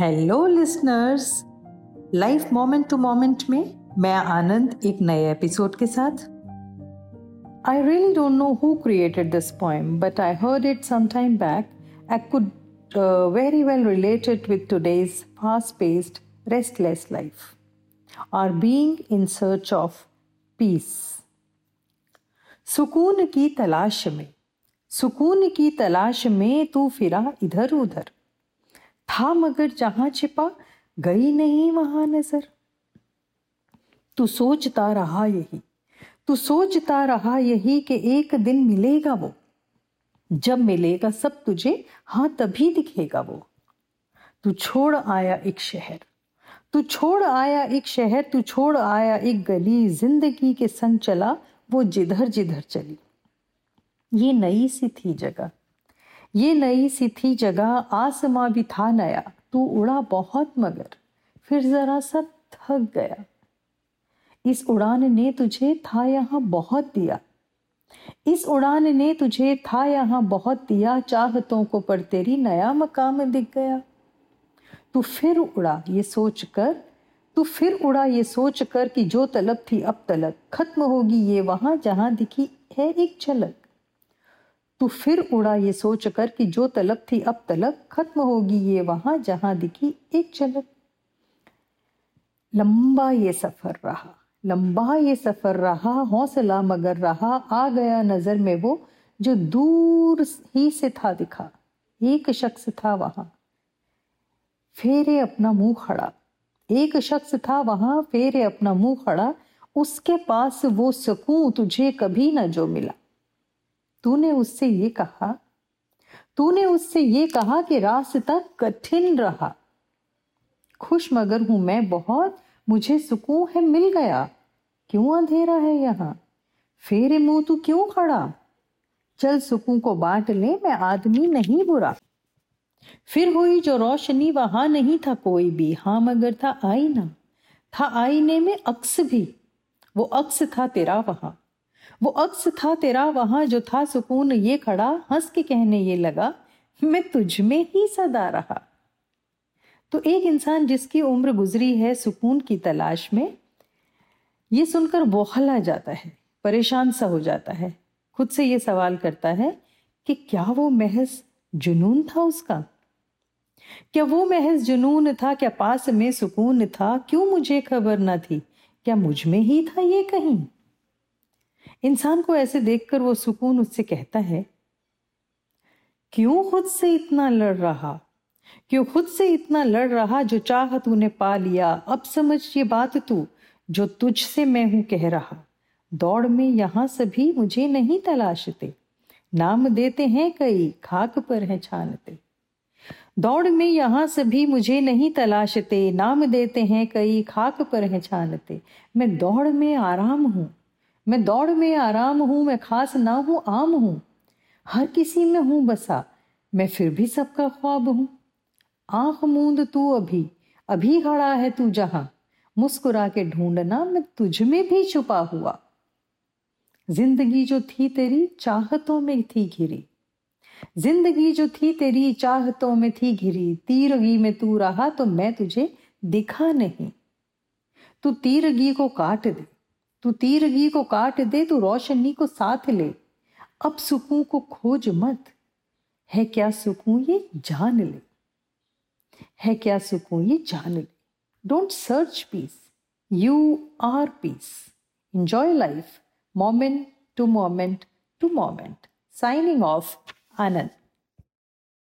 Hello listeners life moment to moment में मैं आनंद एक नए एपिसोड के साथ। I really don't know who created this poem but I heard it some time back I could very well related with today's fast paced restless life are being in search of peace सुकून की तलाश में। सुकून की तलाश में तू फिरा इधर उधर था मगर जहाँ छिपा, गई नहीं वहाँ नज़र। तू सोचता रहा यही, तू सोचता रहा यही कि एक दिन मिलेगा वो। जब मिलेगा सब तुझे हाँ तभी दिखेगा वो। तू छोड़ आया एक शहर, तू छोड़ आया एक शहर, तू छोड़ आया एक गली, ज़िंदगी के संग चला, वो जिधर जिधर चली। ये नई सी थी जगह। ये नई सी थी जगह आसमां भी था नया। तू उड़ा बहुत मगर, फिर जरा सा थक गया। इस उड़ान ने तुझे था यहाँ बहुत दिया। इस उड़ान ने तुझे था यहाँ बहुत दिया, चाहतों को पर तेरी नया मकाम दिख गया। तू फिर उड़ा ये सोच कर तू फिर उड़ा ये सोच कर कि जो तलब थी अब तलक खत्म होगी ये वहाँ जहाँ दिखी है एक झलक। तू फिर उड़ा ये सोच कर कि जो तलब थी अब तलक खत्म होगी ये वहाँ जहाँ दिखी एक झलक। लंबा ये सफ़र रहा, लंबा ये सफ़र रहा, हौसला मगर रहा, आ गया नज़र में वो जो दूर ही से था दिखा, एक शख्स था वहाँ। फेरे अपना मुँह खड़ा, एक शख्स था वहाँ, फेरे अपना मुँह खड़ा, उसके पास वो सकूँ तुझे कभी ना जो मिला। तूने उससे ये कहा, तूने उससे ये कहा कि रास्ता कठिन रहा। खुश मगर हूँ मैं बहुत, मुझे सुकून है, मिल गया। क्यों अंधेरा है यहाँ? फेरे मुँह तू क्यों खड़ा? चल सुकून को बांट ले, मैं आदमी नहीं बुरा। फिर हुई जो रोशनी, वहाँ नहीं था कोई भी। हाँ मगर था आईना। था आईने में अक्स भी। वो अक्स था तेरा वहाँ। वो अक्स था तेरा, वहाँ जो था सुकून, ये खड़ा, हंस के कहने ये लगा, मैं तुझ में ही सदा रहा। तो एक इंसान जिसकी उम्र गुजरी है सुकून की तलाश में, ये सुनकर बौखला जाता है, परेशान सा हो जाता है। खुद से ये सवाल करता है कि क्या वो महज जुनून था उसका? क्या वो महज जुनून था? क्या पास में सुकून था? क्यों मुझे खबर ना थी? क्या मुझमें ही था ये कहीं? इंसान को ऐसे देखकर वो सुकून उससे कहता है, क्यों खुद से इतना लड़ रहा? क्यों खुद से इतना लड़ रहा जो चाह तूने पा लिया? अब समझ ये बात तू, जो तुझसे मैं हूँ कह रहा। दौड़ में यहाँ सभी मुझे नहीं तलाशते। नाम देते हैं कई, खाक पर है छानते। दौड़ में यहाँ सभी मुझे नहीं तलाशते। नाम देते हैं कई, खाक पर है छानते। मैं दौड़ में आराम हूँ मैं दौड़ में आराम हूँ, मैं खास ना हूँ, आम हूँ। हर किसी में हूँ बसा, मैं फिर भी सबका ख्वाब हूँ। आँख मूंद तू अभी अभी खड़ा है तू जहाँ। मुस्कुरा के ढूंढना मैं तुझ में भी छुपा हुआ। ज़िंदगी जो थी तेरी, चाहतों में थी घिरी। ज़िंदगी जो थी तेरी, चाहतों में थी घिरी। तीरगी में तू रहा तो मैं तुझे दिखा नहीं। तू तीरगी को काट दे तू तीरगी को काट दे, तू रोशनी को साथ ले। अब सुकून को खोज मत। है क्या सुकून ये जान ले? है क्या सुकून ये जान ले? Don't search peace you are peace enjoy life moment to moment to moment signing off Anand